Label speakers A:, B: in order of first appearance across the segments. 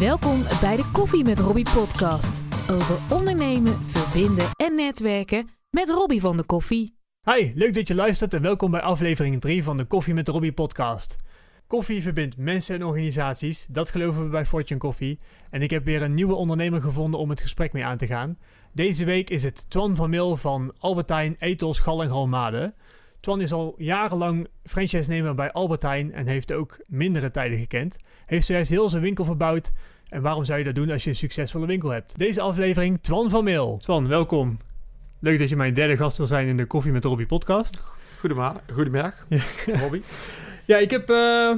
A: Welkom bij de Koffie met Robbie podcast. Over ondernemen, verbinden en netwerken met Robbie van de Koffie.
B: Hi, leuk dat je luistert en welkom bij aflevering 3 van de Koffie met Robbie podcast. Koffie verbindt mensen en organisaties, dat geloven we bij Fortune Coffee. En ik heb weer een nieuwe ondernemer gevonden om het gesprek mee aan te gaan. Deze week is het Twan van Mil van Albertijn, Ethos, Gal en Galmade. Twan is al jarenlang franchise-nemer bij Albertijn en heeft ook mindere tijden gekend. Heeft zojuist heel zijn winkel verbouwd. En waarom zou je dat doen als je een succesvolle winkel hebt? Deze aflevering, Twan van Mil. Twan, welkom. Leuk dat je mijn derde gast wil zijn in de Koffie met Robbie podcast.
C: Goedemiddag, goedemiddag Robbie.
B: Ja, ik heb, eh,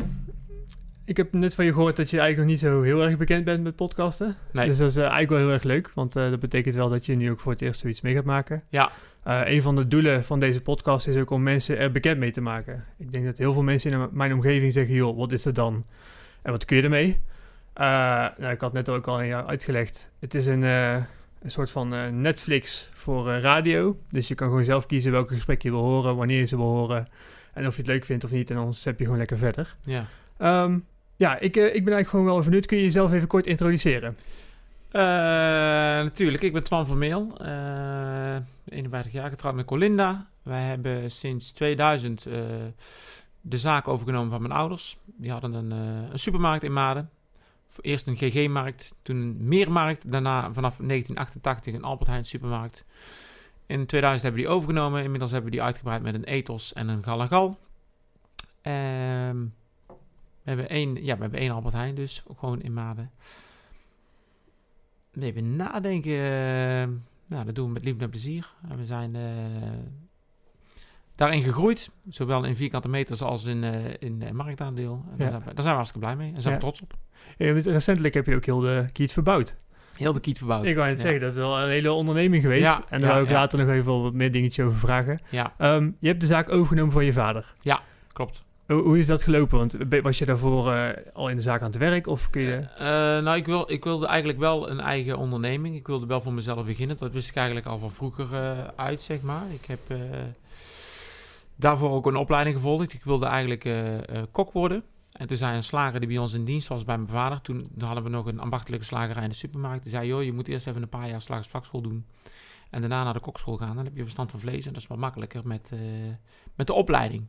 B: ik heb net van je gehoord dat je eigenlijk nog niet zo heel erg bekend bent met podcasten.
C: Nee.
B: Dus dat is eh, eigenlijk wel heel erg leuk, want eh, dat betekent wel dat je nu ook voor het eerst zoiets mee gaat maken.
C: Ja.
B: Eh, een van de doelen van deze podcast is ook om mensen er bekend mee te maken. Ik denk dat heel veel mensen in mijn omgeving zeggen, joh, wat is dat dan? En wat kun je ermee? Eh, nou, ik had net ook al aan jou uitgelegd. Het is een, eh, een soort van Netflix voor radio. Dus je kan gewoon zelf kiezen welke gesprek je wil horen, wanneer je ze wil horen. En of je het leuk vindt of niet. En dan zet je gewoon lekker verder.
C: Ja.
B: Ehm, ja, ik, ik ben eigenlijk gewoon wel benieuwd. Kun je jezelf even kort introduceren?
C: Eh, natuurlijk, ik ben Twan van Meel. eh 51 jaar, getrouwd met Colinda. Wij hebben sinds 2000 eh, de zaak overgenomen van mijn ouders. Die hadden een, een supermarkt in Maden. Eerst een GG-markt, toen een meermarkt. Daarna vanaf 1988 een Albert Heijn supermarkt. In 2000 hebben we die overgenomen. Inmiddels hebben we die uitgebreid met een Ethos en een Gal en Gal. Ehm, we hebben één, ja, we hebben één Albert Heijn dus, gewoon in Maden. Even nadenken. eh, nou, dat doen we met liefde en plezier. En we zijn eh, daarin gegroeid. Zowel in vierkante meters als in, eh, in marktaandeel. En
B: Ja.
C: daar, zijn we, daar zijn we hartstikke blij mee. En zijn we
B: Ja.
C: trots op.
B: Recentelijk heb je ook heel de kiet verbouwd.
C: Heel de kiet verbouwd.
B: Ik wou net
C: Ja.
B: zeggen, dat is wel een hele onderneming geweest.
C: Ja,
B: en daar
C: ja,
B: wil ik
C: ja.
B: later nog even wat meer dingetjes over vragen.
C: Ja,
B: Ehm, je hebt de zaak overgenomen van je vader.
C: klopt.
B: Hoe, is dat gelopen? Want was je daarvoor eh, al in de zaak aan het werk? Of kun je...
C: Eh, nou, ik, wil, ik wilde eigenlijk wel een eigen onderneming. Ik wilde wel voor mezelf beginnen. Dat wist ik eigenlijk al van vroeger eh, uit, zeg maar. Ik heb eh, daarvoor ook een opleiding gevolgd. Ik wilde eigenlijk eh, eh, kok worden. En toen zei een slager die bij ons in dienst was bij mijn vader. Toen, hadden we nog een ambachtelijke slagerij in de supermarkt. Die zei, joh, je moet eerst even een paar jaar slagersvakschool doen. En daarna naar de kokschool gaan. Dan heb je verstand van vlees. En dat is wat makkelijker met, eh, met de opleiding.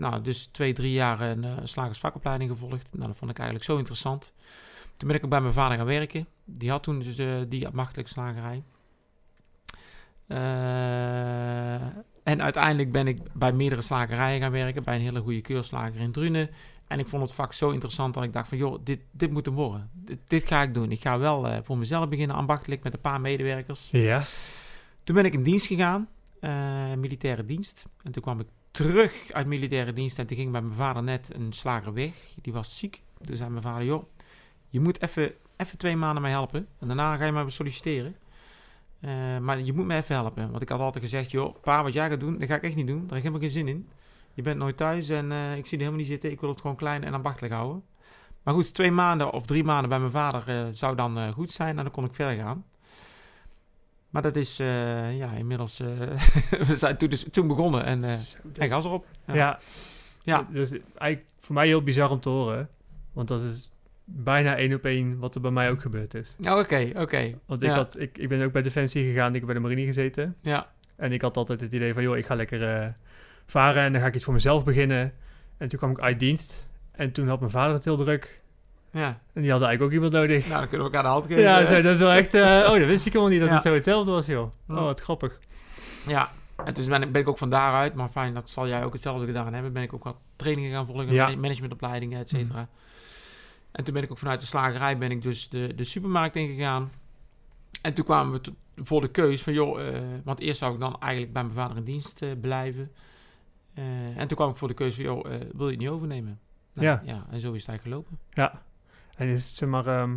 C: Nou, dus twee, drie jaar een eh, slagersvakopleiding gevolgd. Nou, dat vond ik eigenlijk zo interessant. Toen ben ik ook bij mijn vader gaan werken. Die had toen dus eh, die ambachtelijke slagerij. Eh, en uiteindelijk ben ik bij meerdere slagerijen gaan werken. Bij een hele goede keurslager in Drunen. En ik vond het vak zo interessant dat ik dacht van... joh, dit, dit moet hem worden. Dit, dit ga ik doen. Ik ga wel voor mezelf beginnen ambachtelijk met een paar medewerkers.
B: Ja.
C: Toen ben ik in dienst gegaan, militaire dienst. En toen kwam ik terug uit militaire dienst en toen ging bij mijn vader net een slager weg. Die was ziek. Toen zei mijn vader, joh, je moet even, twee maanden mij helpen. En daarna ga je maar solliciteren. Eh, maar je moet me even helpen. Want ik had altijd gezegd, joh, pa, wat jij gaat doen, dat ga ik echt niet doen. Daar heb ik helemaal geen zin in. Je bent nooit thuis en eh, ik zie er helemaal niet zitten. Ik wil het gewoon klein en ambachtelijk houden. Maar goed, twee maanden of drie maanden bij mijn vader eh, zou dan goed zijn. En dan kon ik verder gaan. Maar dat is, eh, ja, inmiddels... eh, we zijn toen, dus, toen begonnen en, eh
B: dat
C: en gas erop.
B: Ja.
C: Ja.
B: Dus eigenlijk voor mij heel bizar om te horen. Want dat is bijna één op één wat er bij mij ook gebeurd is.
C: Oh, Oké, oké.
B: Want ik,
C: Ja.
B: had, ik, ik ben ook bij Defensie gegaan. Ik heb bij de marine gezeten.
C: Ja,
B: En ik had altijd het idee van, joh, ik ga lekker eh, varen en dan ga ik iets voor mezelf beginnen. En toen kwam ik uit dienst. En toen had mijn vader het heel druk.
C: Ja.
B: En die hadden eigenlijk ook iemand nodig.
C: Nou, dan kunnen we elkaar de hand geven.
B: Ja, zo, dat is wel echt... eh, oh, dat wist ik helemaal niet dat
C: Ja.
B: het zo hetzelfde was, joh. Oh, wat grappig.
C: Ja, en dus ben ik, ben ik ook van daaruit, maar fijn, dat zal jij ook hetzelfde gedaan hebben. Ben ik ook wat trainingen gaan volgen,
B: Ja.
C: managementopleidingen, et cetera. En toen ben ik ook vanuit de slagerij ben ik dus de, de supermarkt ingegaan. En toen kwamen we voor de keus van, joh, eh, want eerst zou ik dan eigenlijk bij mijn vader in dienst eh, blijven. En toen kwam ik voor de keuze van, joh, wil je het niet overnemen? Nou,
B: Ja.
C: ja. En zo is het eigenlijk gelopen.
B: Ja. En is het, zeg maar... ehm,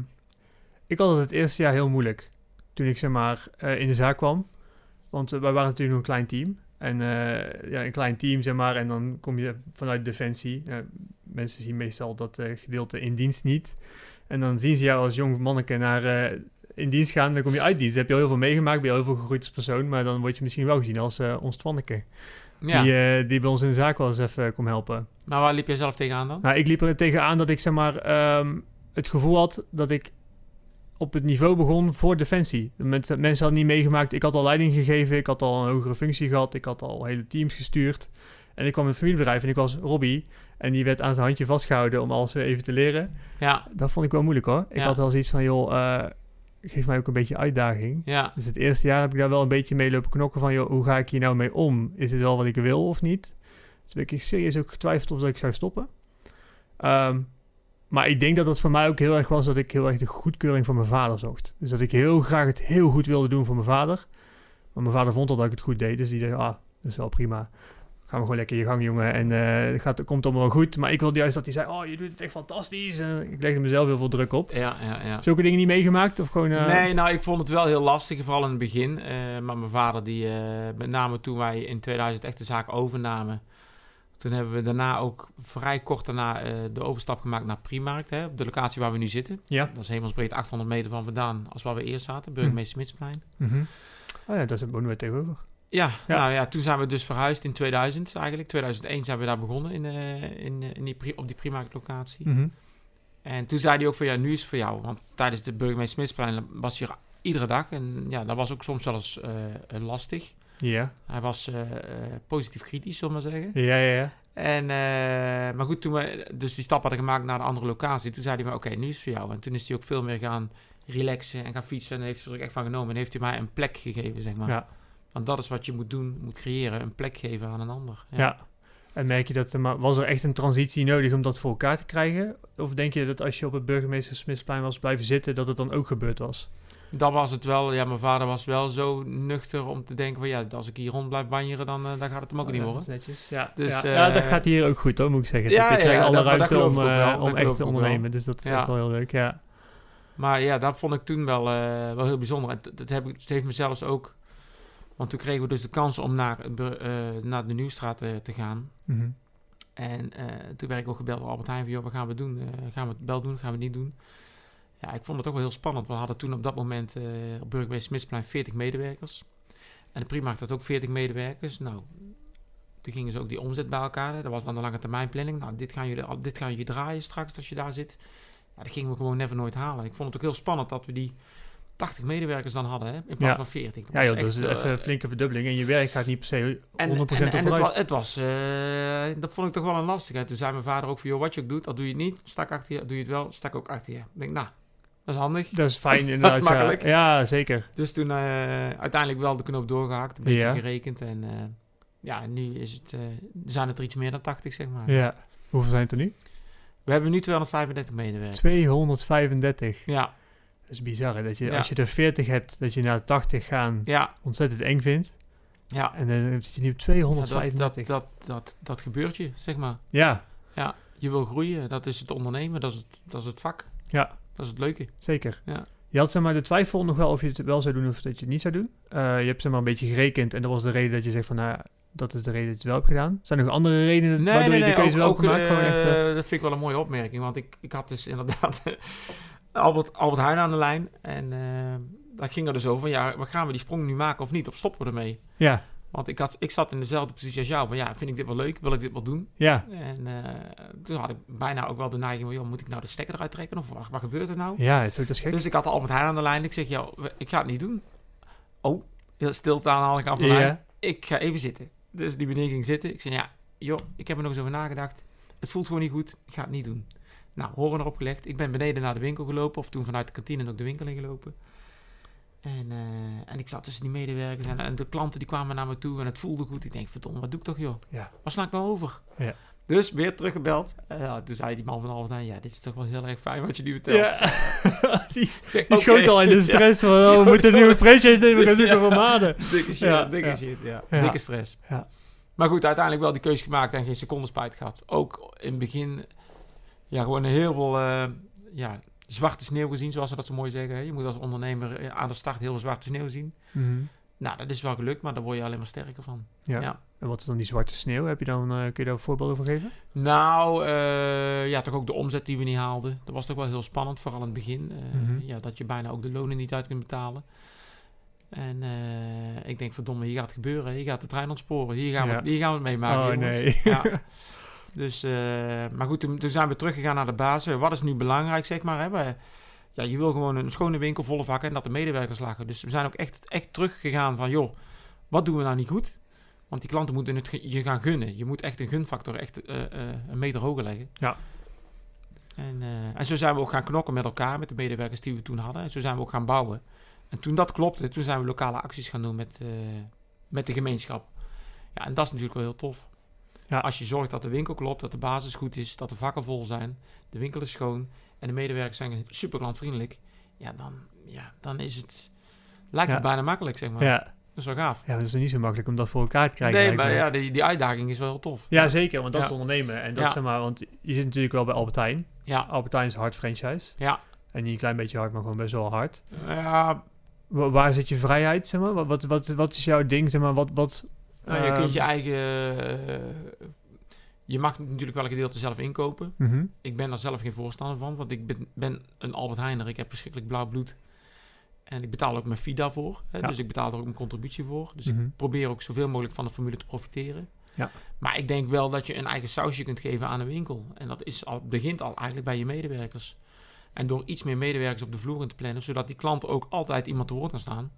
B: ik had het het eerste jaar heel moeilijk. Toen ik, zeg maar, eh, in de zaak kwam. Want eh, wij waren natuurlijk nog een klein team. En eh, ja, een klein team, zeg maar. En dan kom je vanuit Defensie. Eh, mensen zien meestal dat gedeelte in dienst niet. En dan zien ze jou als jong manneke naar... in dienst gaan, dan kom je uit dienst. Dan heb je al heel veel meegemaakt, ben je al heel veel gegroeid als persoon, maar dan word je misschien wel gezien als ons Twanneke.
C: Ja.
B: Die, die bij ons in de zaak wel eens even kon helpen.
C: Maar waar liep je zelf tegenaan dan?
B: Nou, ik liep er tegenaan dat ik zeg maar ehm, het gevoel had dat ik op het niveau begon voor Defensie. De mensen, mensen hadden niet meegemaakt. Ik had al leiding gegeven. Ik had al een hogere functie gehad. Ik had al hele teams gestuurd. En ik kwam in een familiebedrijf en ik was Robbie. En die werd aan zijn handje vastgehouden om alles weer even te leren.
C: Ja,
B: Dat vond ik wel moeilijk hoor. Ik
C: Ja.
B: had wel zoiets van, joh, eh, geef mij ook een beetje uitdaging.
C: ja,
B: Dus het eerste jaar heb ik daar wel een beetje mee lopen knokken van, joh, hoe ga ik hier nou mee om? Is dit wel wat ik wil of niet? Dus ben ik serieus ook getwijfeld of dat ik zou stoppen. Ehm, maar ik denk dat dat voor mij ook heel erg was dat ik heel erg de goedkeuring van mijn vader zocht. Dus dat ik heel graag het heel goed wilde doen voor mijn vader. Maar mijn vader vond al dat ik het goed deed, dus die dacht, ah, dat is wel prima. Gaan we gewoon lekker je gang, jongen. En eh, het gaat, komt allemaal wel goed. Maar ik wilde juist dat hij zei, oh, je doet het echt fantastisch. En ik legde mezelf heel veel druk op.
C: ja, ja. ja.
B: Zulke dingen niet meegemaakt? Of gewoon... eh,
C: Nee, nou, ik vond het wel heel lastig, vooral in het begin. Eh, maar mijn vader, die, met name toen wij in 2000 echt de zaak overnamen... Toen hebben we daarna ook vrij kort daarna eh, de overstap gemaakt naar Primarkt. Hè, op de locatie waar we nu zitten.
B: Ja.
C: Dat is hemelsbreed 800 meter van vandaan als waar we eerst zaten. Burgemeester Smitsplein.
B: Mhm. Oh ja, daar wonen we tegenover.
C: Ja,
B: Ja.
C: Nou ja, toen zijn we dus verhuisd in 2000 eigenlijk. 2001 zijn we daar begonnen in, eh, in, eh, in die, op die Primarkt locatie.
B: Mhm.
C: En toen zei hij ook van ja, nu is het voor jou. Want tijdens de burgemeester Smitsplein was hij er iedere dag. En ja, dat was ook soms wel eens lastig.
B: Ja.
C: Hij was eh, eh, positief kritisch, zullen we maar zeggen.
B: Ja, ja, ja.
C: En, eh, maar goed, toen we dus die stap hadden gemaakt naar de andere locatie, toen zei hij van oké, nu is het voor jou. En toen is hij ook veel meer gaan relaxen en gaan fietsen. En heeft hij er ook echt van genomen. En heeft hij mij een plek gegeven, zeg maar.
B: Ja.
C: Want dat is wat je moet doen, moet creëren. Een plek geven aan een ander.
B: Ja. En merk je dat, er maar was er echt een transitie nodig om dat voor elkaar te krijgen? Of denk je dat als je op het burgemeester Smithsplein was blijven zitten, dat het dan ook gebeurd was?
C: Dat was het wel. Ja, mijn vader was wel zo nuchter om te denken van ja, als ik hier rond blijf banjeren, dan, eh, dan gaat het hem ook niet
B: ja,
C: worden.
B: netjes. Ja,
C: Dus,
B: ja.
C: eh,
B: ja, dat gaat hier ook goed hoor, moet ik zeggen.
C: Ja,
B: Ja, je krijgt alle
C: dat-
B: ruimte om,
C: ook
B: eh,
C: wel.
B: Om echt te
C: ook
B: ondernemen. Dus dat is echt wel heel leuk, ja.
C: Maar ja, dat vond ik toen wel, eh, wel heel bijzonder. En dat, heb ik, het heeft me zelfs ook... Want toen kregen we dus de kans om naar, eh, naar de Nieuwstraat eh, te gaan.
B: Mhm.
C: En eh, toen werd ik ook gebeld door Albert Heijn van... Joh, wat gaan we doen? Eh, gaan we het wel doen? Gaan we het niet doen? Ja, ik vond het ook wel heel spannend. We hadden toen op dat moment eh, op Burgemeester Smitsplein 40 medewerkers. En de Primark had ook 40 medewerkers. Nou, toen gingen ze ook die omzet bij elkaar. Dat was dan de lange termijn planning. Nou, dit gaan jullie, dit gaan jullie draaien straks als je daar zit. Ja, dat gingen we gewoon never nooit halen. Ik vond het ook heel spannend dat we die 80 medewerkers dan hadden, hè, in plaats
B: Ja.
C: van 40.
B: Ja joh, dat is
C: eh,
B: even een flinke verdubbeling. En je werk gaat niet per se 100%
C: en, en, en het, was, het was, eh, dat vond ik toch wel een lastigheid. Toen zei mijn vader ook van, joh, wat je ook doet, al doe je het niet, sta ik achter je, doe je het wel, sta ik ook achter je. Ik denk, nou, dat is handig.
B: Dat is fijn
C: Dat is
B: inderdaad. ja.
C: makkelijk.
B: Ja, zeker.
C: Dus toen eh, uiteindelijk wel de knoop doorgehakt, een beetje
B: Ja.
C: gerekend. En eh, ja, nu is het, eh, zijn het er iets meer dan 80, zeg maar.
B: Ja. Hoeveel zijn het er nu?
C: We hebben nu 235 medewerkers.
B: 235.
C: Ja,
B: Dat is bizar hè? Dat je,
C: Ja.
B: als je er 40 hebt, dat je naar 80 gaan
C: ja,
B: ontzettend eng vindt.
C: ja.
B: En dan zit je nu op
C: Ja, dat,
B: 235.
C: dat, dat, dat, dat gebeurt je, zeg maar.
B: Ja,
C: Ja, je wil groeien, dat is het ondernemen, dat is het, dat is het vak,
B: ja,
C: dat is het leuke.
B: zeker.
C: Ja.
B: Je had zeg maar de twijfel nog wel of je het wel zou doen of dat je het niet zou doen. Eh, je hebt zeg maar een beetje gerekend en dat was de reden dat je zegt van nou, dat is de reden dat je het wel hebt gedaan. Zijn er nog andere redenen waardoor je de keuze wel hebt gemaakt?
C: eh,
B: echt, eh,
C: dat vind ik wel een mooie opmerking, want ik, ik had dus inderdaad Albert, Albert Heijn aan de lijn en dat ging er dus over, ja, gaan we die sprong nu maken of niet, of stoppen we ermee?
B: ja,
C: Want ik, had, ik zat in dezelfde positie als jou, van ja, vind ik dit wel leuk, wil ik dit wel doen?
B: ja,
C: En eh, toen had ik bijna ook wel de neiging van, joh, moet ik nou de stekker eruit trekken of wat, wat gebeurt er nou?
B: ja, het is ook gek.
C: Dus ik had Albert Heijn aan de lijn. Ik zeg, ja, ik ga het niet doen. Oh, stilte aan de
B: ja,
C: Ik ga even zitten. Dus die meneer ging zitten. Ik zei, ja, joh, ik heb er nog eens over nagedacht. Het voelt gewoon niet goed. Ik ga het niet doen. Nou, horen erop gelegd. Ik ben beneden naar de winkel gelopen. Of toen vanuit de kantine ook de winkel ingelopen. En, eh, en ik zat tussen die medewerkers. En, en de klanten die kwamen naar me toe. En het voelde goed. Ik denk, verdomme, wat doe ik toch, joh?
B: ja.
C: Waar sla ik nou over?
B: Ja.
C: Dus weer teruggebeld. Eh, toen zei die man van Albert Heijn, ja, dit is toch wel heel erg fijn wat je nu vertelt.
B: Ja, die,
C: Ik zeg,
B: die schoot al in de stress van, oh, we moeten een nieuwe franchise nemen, we gaan
C: Ja.
B: voor maanden.
C: Dikke shit,
B: Ja,
C: dikke shit, ja. Dikke stress.
B: Ja.
C: Maar goed, uiteindelijk wel die keuze gemaakt en geen seconde spijt gehad. Ook in het begin, ja, gewoon heel veel eh, ja, zwarte sneeuw gezien, zoals ze dat zo mooi zeggen. hè. Je moet als ondernemer eh, aan de start heel veel zwarte sneeuw zien.
B: Mhm.
C: Nou, dat is wel gelukt, maar daar word je alleen maar sterker van.
B: Ja.
C: Ja.
B: En wat is dan die zwarte sneeuw? Heb je dan, eh, kun je daar een voorbeeld over geven?
C: Nou, eh, ja, toch ook de omzet die we niet haalden. Dat was toch wel heel spannend, vooral in het begin.
B: Mhm.
C: ja, dat je bijna ook de lonen niet uit kunt betalen. En ik denk, verdomme, hier gaat het gebeuren. Hier gaat de trein ontsporen. Hier gaan,
B: Ja.
C: we, hier gaan we het meemaken,
B: oh
C: jongens.
B: nee.
C: Ja. Dus, eh, maar goed, toen, toen zijn we teruggegaan naar de basis. Wat is nu belangrijk, zeg maar? Hè? We- ja, je wil gewoon een schone winkel, volle vakken en dat de medewerkers lagen. Dus we zijn ook echt, echt teruggegaan van, joh, wat doen we nou niet goed? Want die klanten moeten het je gaan gunnen. Je moet echt een gunfactor echt eh, eh, een meter hoger leggen.
B: Ja.
C: En, en zo zijn we ook gaan knokken met elkaar, met de medewerkers die we toen hadden. En zo zijn we ook gaan bouwen. En toen dat klopte, toen zijn we lokale acties gaan doen met, met de gemeenschap. Ja, en dat is natuurlijk wel heel tof.
B: Ja.
C: Als je zorgt dat de winkel klopt, dat de basis goed is, dat de vakken vol zijn, de winkel is schoon en de medewerkers zijn super klantvriendelijk. Ja, dan, ja, dan is het, lijkt
B: Ja.
C: het bijna makkelijk, zeg maar.
B: Ja.
C: Dat is wel gaaf.
B: ja, dat is niet zo makkelijk om dat voor elkaar te krijgen.
C: nee, maar ja, die, die uitdaging is wel heel tof.
B: Ja, zeker, want dat
C: Ja.
B: is ondernemen. En dat
C: Ja.
B: zeg maar, want je zit natuurlijk wel bij Albert Heijn.
C: Ja,
B: Albert Heijn is hard franchise.
C: ja.
B: En niet een klein beetje hard, maar gewoon best wel hard.
C: ja
B: Wa- waar zit je vrijheid, zeg maar? Wat, wat, wat, wat is jouw ding, zeg maar? Wat, wat,
C: nou, je kunt je
B: ehm,
C: eigen... eh, je mag natuurlijk wel een gedeelte zelf inkopen.
B: mhm.
C: Ik ben daar zelf geen voorstander van, want ik ben, ben een Albert Heijner. Ik heb verschrikkelijk blauw bloed. En ik betaal ook mijn FIDA voor. Hè,
B: Ja.
C: Dus ik betaal er ook mijn contributie voor. Dus
B: Mhm.
C: ik probeer ook zoveel mogelijk van de formule te profiteren.
B: Ja.
C: Maar ik denk wel dat je een eigen sausje kunt geven aan een winkel. En dat is al, begint al eigenlijk bij je medewerkers. En door iets meer medewerkers op de vloer in te plannen, zodat die klant ook altijd iemand te woord kan staan.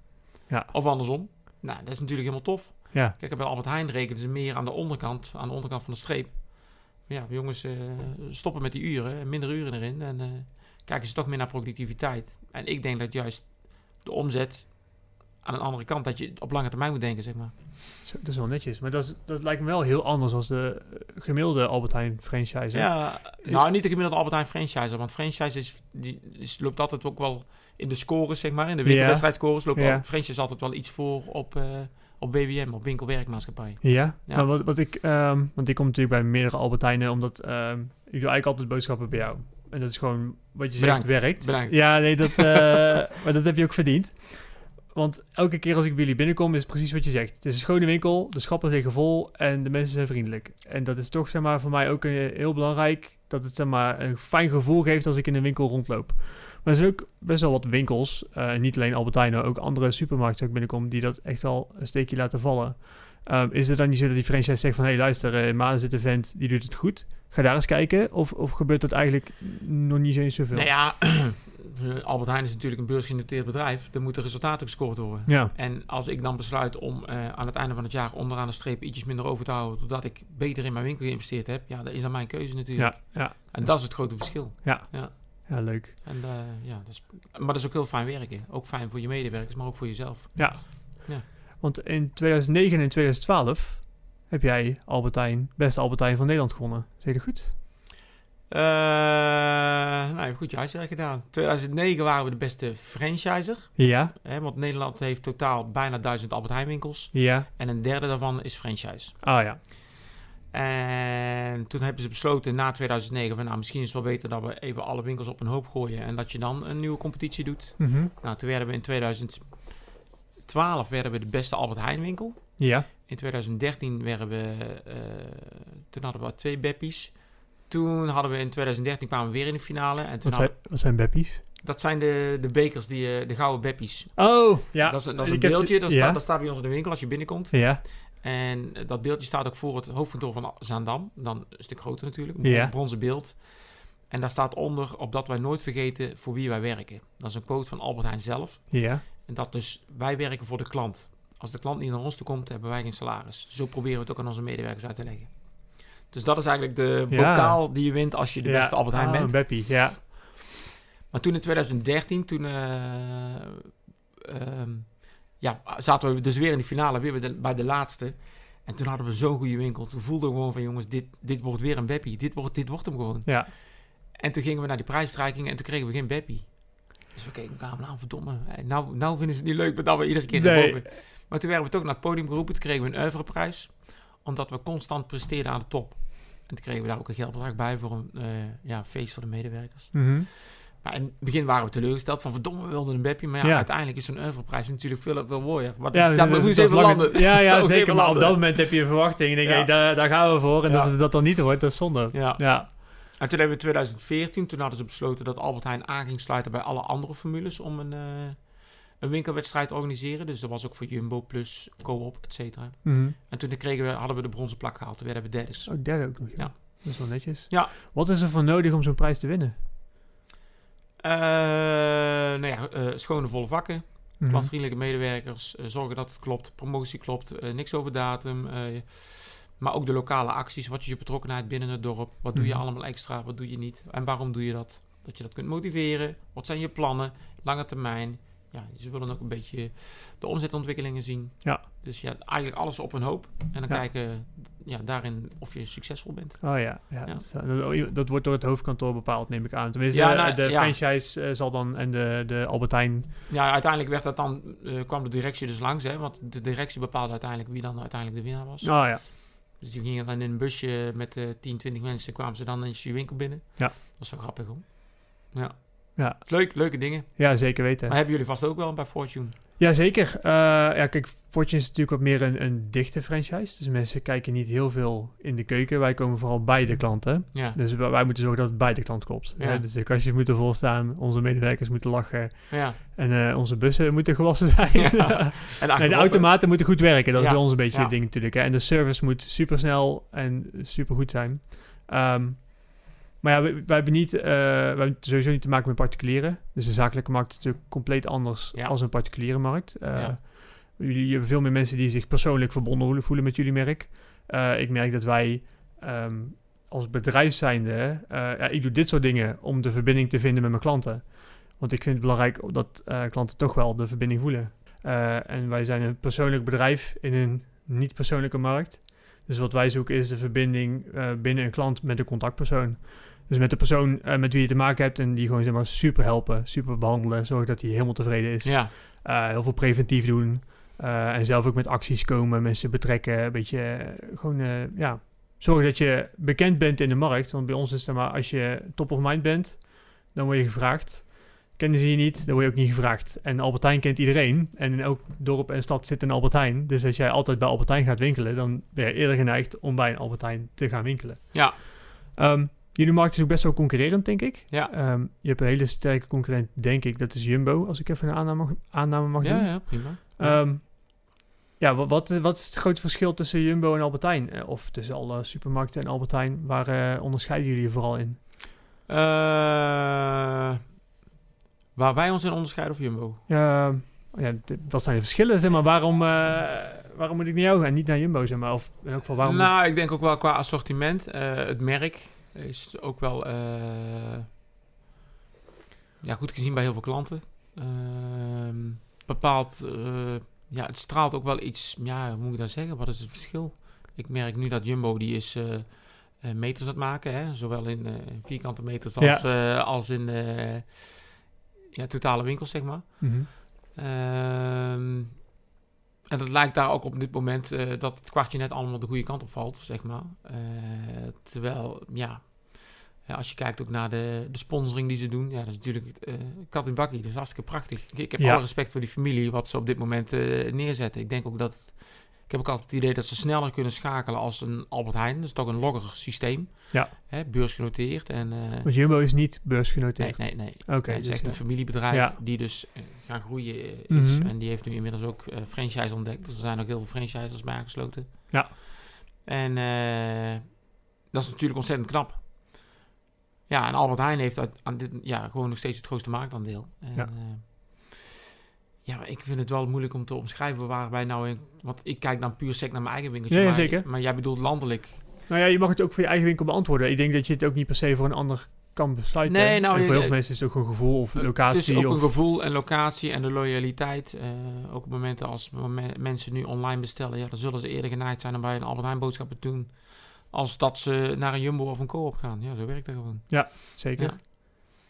B: Ja.
C: Of andersom. Nou, dat is natuurlijk helemaal tof.
B: Ja,
C: Kijk, bij Albert Heijn rekenen ze meer aan de onderkant, aan de onderkant van de streep. Ja, jongens, eh, stoppen met die uren, minder uren erin. En eh, kijken ze toch meer naar productiviteit. En ik denk dat juist de omzet aan de andere kant, dat je op lange termijn moet denken, zeg maar.
B: dat is wel netjes. Maar dat, is, dat lijkt me wel heel anders als de gemiddelde Albert Heijn franchise.
C: Ja, nou, niet de gemiddelde Albert Heijn franchise, want franchise is, die, is, loopt altijd ook wel in de scores, zeg maar. In de winkelwedstrijdscores loopt
B: Ja.
C: franchise altijd wel iets voor op, eh, op BWM, op winkelwerkmaatschappij.
B: Ja,
C: Ja.
B: Maar wat, wat ik, ehm, want ik kom natuurlijk bij meerdere Albertijnen, omdat ehm, ik doe eigenlijk altijd boodschappen bij jou. En dat is gewoon wat je
C: Bedankt.
B: zegt werkt.
C: Bedankt.
B: Ja, nee, dat, eh, maar dat heb je ook verdiend. Want elke keer als ik bij jullie binnenkom, is het precies wat je zegt. Het is een schone winkel, de schappen liggen vol en de mensen zijn vriendelijk. En dat is toch zeg maar, voor mij ook eh, heel belangrijk, dat het zeg een fijn gevoel geeft als ik in een winkel rondloop. Maar er zijn ook best wel wat winkels, eh, niet alleen Albert Heijn, maar ook andere supermarkten waar ik binnenkom, die dat echt al een steekje laten vallen. Ehm, is het dan niet zo dat die franchise zegt van... hé, hey, luister, eh, in Maden zit een vent, die doet het goed. Ga daar eens kijken. Of, of gebeurt dat eigenlijk nog niet eens zoveel?
C: Nou ja, Albert Heijn is natuurlijk een beursgenoteerd bedrijf. Er moeten resultaten gescoord worden.
B: Ja,
C: En als ik dan besluit om eh, aan het einde van het jaar onderaan de streep ietsjes minder over te houden, doordat ik beter in mijn winkel geïnvesteerd heb, ja, dat is dan mijn keuze natuurlijk.
B: ja, ja,
C: En dat is het grote verschil.
B: ja, leuk.
C: En, eh, ja, dat is, maar dat is ook heel fijn werken. Ook fijn voor je medewerkers, maar ook voor jezelf.
B: Ja.
C: Ja.
B: Want in 2009 en 2012 heb jij Albertijn, beste Albertijn van Nederland gewonnen. Zeg je dat goed?
C: Eh nou, goed je huiswerk gedaan. 2009 waren we de beste franchiser.
B: Ja,
C: Hè, want Nederland heeft totaal bijna duizend Albert Heijn winkels.
B: ja.
C: En een derde daarvan is franchise.
B: Ah ja.
C: En toen hebben ze besloten na 2009 van nou misschien is het wel beter dat we even alle winkels op een hoop gooien en dat je dan een nieuwe competitie doet.
B: Mhm.
C: Nou, toen werden we in 2012 werden we de beste Albert Heijn winkel.
B: Ja,
C: In 2013 werden we, eh, toen hadden we twee Beppies. Toen hadden we in 2013 kwamen we weer in de finale. En toen
B: wat zijn, wat zijn Beppies?
C: dat zijn de, de bekers, die, eh, de gouden Beppies.
B: Oh, ja.
C: dat is, een- dat is beeldje, dat,
B: ja.
C: staat, dat staat bij ons in de winkel als je binnenkomt.
B: Ja,
C: En eh, dat beeldje staat ook voor het hoofdkantoor van Zaandam. Dan een stuk groter natuurlijk, een
B: Ja.
C: bron- bronzen beeld. En daar staat onder, opdat wij nooit vergeten voor wie wij werken. Dat is een quote van Albert Heijn zelf.
B: ja.
C: En dat dus, wij werken voor de klant. Als de klant niet naar ons toe komt, hebben wij geen salaris. Zo proberen we het ook aan onze medewerkers uit te leggen. Dus dat is eigenlijk de
B: Ja.
C: bokaal die je wint als je de
B: Ja.
C: beste Albert Heijn
B: Ah,
C: bent.
B: een Beppie, ja.
C: Maar toen in 2013, toen eh, ehm, ja, zaten we dus weer in de finale, weer bij de, bij de laatste. En toen hadden we zo'n goede winkel. Toen voelden we gewoon van jongens, dit, dit wordt weer een Beppie. Dit wordt, dit wordt hem gewoon.
B: Ja,
C: En toen gingen we naar die prijsstrijking en toen kregen we geen Beppie. Dus we keken elkaar aan, verdomme. eh, Nou, nou vinden ze het niet leuk dat we iedere keer
B: Nee.
C: gebogen. Maar toen werden we toch naar het podium geroepen. Toen kregen we een oeuvreprijs. Omdat we constant presteerden aan de top. En toen kregen we daar ook een geldbedrag bij voor een eh, ja, feest voor de medewerkers.
B: Mhm.
C: Maar in het begin waren we teleurgesteld van verdomme, we wilden een Beppie. Maar ja,
B: Ja.
C: uiteindelijk is zo'n oeuvreprijs natuurlijk veel, veel mooier. Maar
B: Ja, dat- dat
C: even landen.
B: Ja, ja zeker. Maar op dat moment heb je een verwachting. En denk
C: Ja.
B: hey, daar, daar gaan we voor. En dat het dat dan niet wordt, dat is zonde.
C: Ja.
B: Ja.
C: En toen hebben we in 2014, toen hadden ze besloten dat Albert Heijn aan ging sluiten bij alle andere formules om een, eh, een winkelwedstrijd organiseren. Dus dat was ook voor Jumbo Plus, Co-op, et cetera.
B: Mhm.
C: En toen kregen we, hadden we de bronzen plak gehaald. Toen werden we derde.
B: Oh, derde ook nog. Ja.
C: Ja.
B: Dat is wel netjes.
C: Ja.
B: Wat is er voor nodig om zo'n prijs te winnen?
C: Eh, nou ja, eh, schone volle vakken. Klantvriendelijke medewerkers. eh, zorgen dat het klopt. Promotie klopt. niks over datum. maar ook de lokale acties. Wat is je betrokkenheid binnen het dorp? Wat doe je
B: Mhm.
C: allemaal extra? Wat doe je niet? En waarom doe je dat? Dat je dat kunt motiveren. Wat zijn je plannen? Lange termijn. Ja, ze willen ook een beetje de omzetontwikkelingen zien.
B: Ja.
C: Dus ja, eigenlijk alles op een hoop. En dan
B: Ja.
C: kijken ja, daarin of je succesvol bent.
B: Oh ja, ja.
C: Ja.
B: Dat, wordt door het hoofdkantoor bepaald, neem ik aan. Tenminste,
C: Ja,
B: eh,
C: nou,
B: de
C: ja.
B: franchise eh, zal dan en de, de Albertijn.
C: Ja, uiteindelijk werd dat dan, eh, kwam de directie dus langs. Hè, want de directie bepaalde uiteindelijk wie dan uiteindelijk de winnaar was.
B: Oh ja,
C: Dus die gingen dan in een busje met eh 10, 20 mensen. kwamen ze dan in je winkel binnen.
B: Ja.
C: Dat was wel grappig hoor. Ja.
B: Ja.
C: Leuk, leuke dingen.
B: ja, zeker weten.
C: Maar hebben jullie vast ook wel bij Fortune?
B: Ja, zeker. Eh, ja, kijk, Fortune is natuurlijk wat meer een, een dichte franchise. Dus mensen kijken niet heel veel in de keuken. Wij komen vooral bij de klanten.
C: Ja.
B: Dus wij, wij moeten zorgen dat het bij de klant klopt.
C: Ja.
B: Hè, dus de kastjes moeten volstaan, onze medewerkers moeten lachen
C: ja.
B: en eh, onze bussen moeten gewassen zijn.
C: Ja. En
B: nee, de automaten moeten goed werken. Dat is bij ons een beetje het ding natuurlijk. Hè. En de service moet super snel en super goed zijn. Ehm, maar ja, wij, wij hebben niet, eh, wij hebben sowieso niet te maken met particulieren. Dus de zakelijke markt is natuurlijk compleet anders
C: Ja.
B: als een particuliere markt.
C: Ja.
B: Jullie hebben veel meer mensen die zich persoonlijk verbonden voelen- met jullie merk. Eh, ik merk dat wij ehm, als bedrijf zijnde, ja, ik doe dit soort dingen om de verbinding te vinden met mijn klanten. Want ik vind het belangrijk dat klanten toch wel de verbinding voelen. En wij zijn een persoonlijk bedrijf in een niet-persoonlijke markt. Dus wat wij zoeken is de verbinding binnen een klant met een contactpersoon. Dus met de persoon eh, met wie je te maken hebt en die gewoon zeg maar, super helpen, super behandelen, zorgen dat hij helemaal tevreden is.
C: Ja,
B: Eh, heel veel preventief doen. eh, en zelf ook met acties komen, mensen betrekken. Een beetje gewoon, ja, zorgen dat je bekend bent in de markt. Want bij ons is het maar, als je top of mind bent, dan word je gevraagd. Kennen ze je niet, dan word je ook niet gevraagd. En Albertijn kent iedereen. En in elk dorp en stad zit een Albertijn. Dus als jij altijd bij Albertijn gaat winkelen, dan ben je eerder geneigd om bij een Albertijn te gaan winkelen.
C: Ja.
B: Ehm, jullie markt is ook best wel concurrerend, denk ik.
C: ja.
B: Ehm, je hebt een hele sterke concurrent, denk ik. Dat is Jumbo, als ik even een aanname mag, aanname mag doen.
C: Ja, ja, prima.
B: Ehm, ja, wat, wat, wat is het grote verschil tussen Jumbo en Albertijn? Eh, Of tussen alle supermarkten en Albertijn? Waar eh, onderscheiden jullie je vooral in?
C: Eh, waar wij ons in onderscheiden of Jumbo?
B: Ja, ja, wat zijn de verschillen? Zeg maar, waarom, waarom moet ik naar jou gaan, niet naar Jumbo? Zeg maar? Of in elk geval, waarom...
C: Nou, ik denk ook wel qua assortiment. het merk is ook wel eh, ja, goed gezien bij heel veel klanten. Ehm, bepaald, eh, ja, het straalt ook wel iets, ja, hoe moet ik dat zeggen? Wat is het verschil? Ik merk nu dat Jumbo die is eh, meters aan het maken, hè? zowel in vierkante meters als, als in eh, ja, totale winkels, zeg maar.
B: Mhm.
C: Ehm, en het lijkt daar ook op dit moment eh, dat het kwartje net allemaal de goede kant op valt, zeg maar. Eh, terwijl, ja, ja, als je kijkt ook naar de, de sponsoring die ze doen, ja, dat is natuurlijk eh kat in bakkie. Dat is hartstikke prachtig. Ik, ik heb
B: Ja.
C: alle respect voor die familie, wat ze op dit moment eh, neerzetten. Ik denk ook dat, ik heb ook altijd het idee dat ze sneller kunnen schakelen als een Albert Heijn. Dat is toch een logger systeem.
B: Ja.
C: Hè, beursgenoteerd en... eh,
B: Want Jumbo is niet
C: nee,
B: beursgenoteerd.
C: nee, nee.
B: Oké,
C: het is
B: dus
C: echt
B: ja.
C: een familiebedrijf
B: Ja.
C: die dus eh, gaan groeien eh, is.
B: Mhm.
C: En die heeft nu inmiddels ook eh, franchise ontdekt. Dus er zijn ook heel veel franchisers bij aangesloten.
B: Ja.
C: En eh, dat is natuurlijk ontzettend knap. Ja, en Albert Heijn heeft uit, aan dit, ja, gewoon nog steeds het grootste marktaandeel. En,
B: Ja.
C: Ja. maar ik vind het wel moeilijk om te omschrijven waar wij nou in... Want ik kijk dan puur sec naar mijn eigen winkeltje.
B: Ja, zeker.
C: Maar jij bedoelt landelijk.
B: Nou ja, je mag het ook voor je eigen winkel beantwoorden. Ik denk dat je het ook niet per se voor een ander kan besluiten.
C: Nee, nou,
B: En voor
C: je-
B: heel veel mensen is het ook een gevoel of locatie.
C: Het is ook
B: of,
C: een gevoel en locatie en de loyaliteit. eh, ook op momenten als me- mensen nu online bestellen, ja, dan zullen ze eerder geneigd zijn om bij een Albert Heijn boodschappen te doen. Als dat ze naar een Jumbo of een Coop gaan. Ja, zo werkt dat gewoon.
B: Zeker.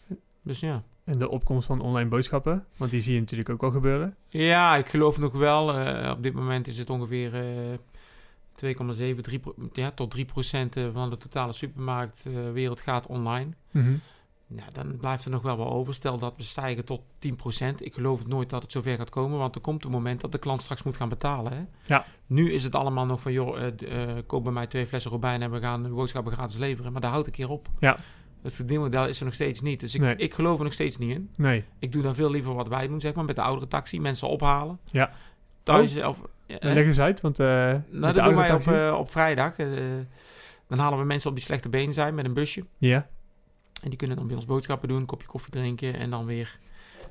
C: Ja. Dus ja.
B: En de opkomst van online boodschappen. Want die zie je natuurlijk ook wel gebeuren.
C: Ja, ik geloof nog wel. eh, op dit moment is het ongeveer eh 2,7 3 pro- ja, tot 3 procent eh, van de totale supermarktwereld gaat online. Nou, dan blijft er nog wel wat over. Stel dat we stijgen tot 10%. Ik geloof het nooit dat het zover gaat komen, want er komt een moment dat de klant straks moet gaan betalen. Hè?
B: Ja.
C: Nu is het allemaal nog van, joh, koop bij mij twee flessen Robijn en we gaan de boodschappen gratis leveren. Maar daar houdt een keer op.
B: Ja.
C: Het verdienmodel is er nog steeds niet. Dus ik,
B: Nee.
C: ik geloof er nog steeds niet in.
B: Nee.
C: Ik doe dan veel liever wat wij doen, zeg maar, met de oudere taxi. Mensen ophalen.
B: Ja.
C: Thuis of... eh,
B: leg eens uit, want... met
C: nou,
B: de
C: dat doen wij op, eh, op vrijdag. eh, dan halen we mensen op die slechte benen zijn met een busje.
B: Ja.
C: En die kunnen dan bij ons boodschappen doen, een kopje koffie drinken en dan weer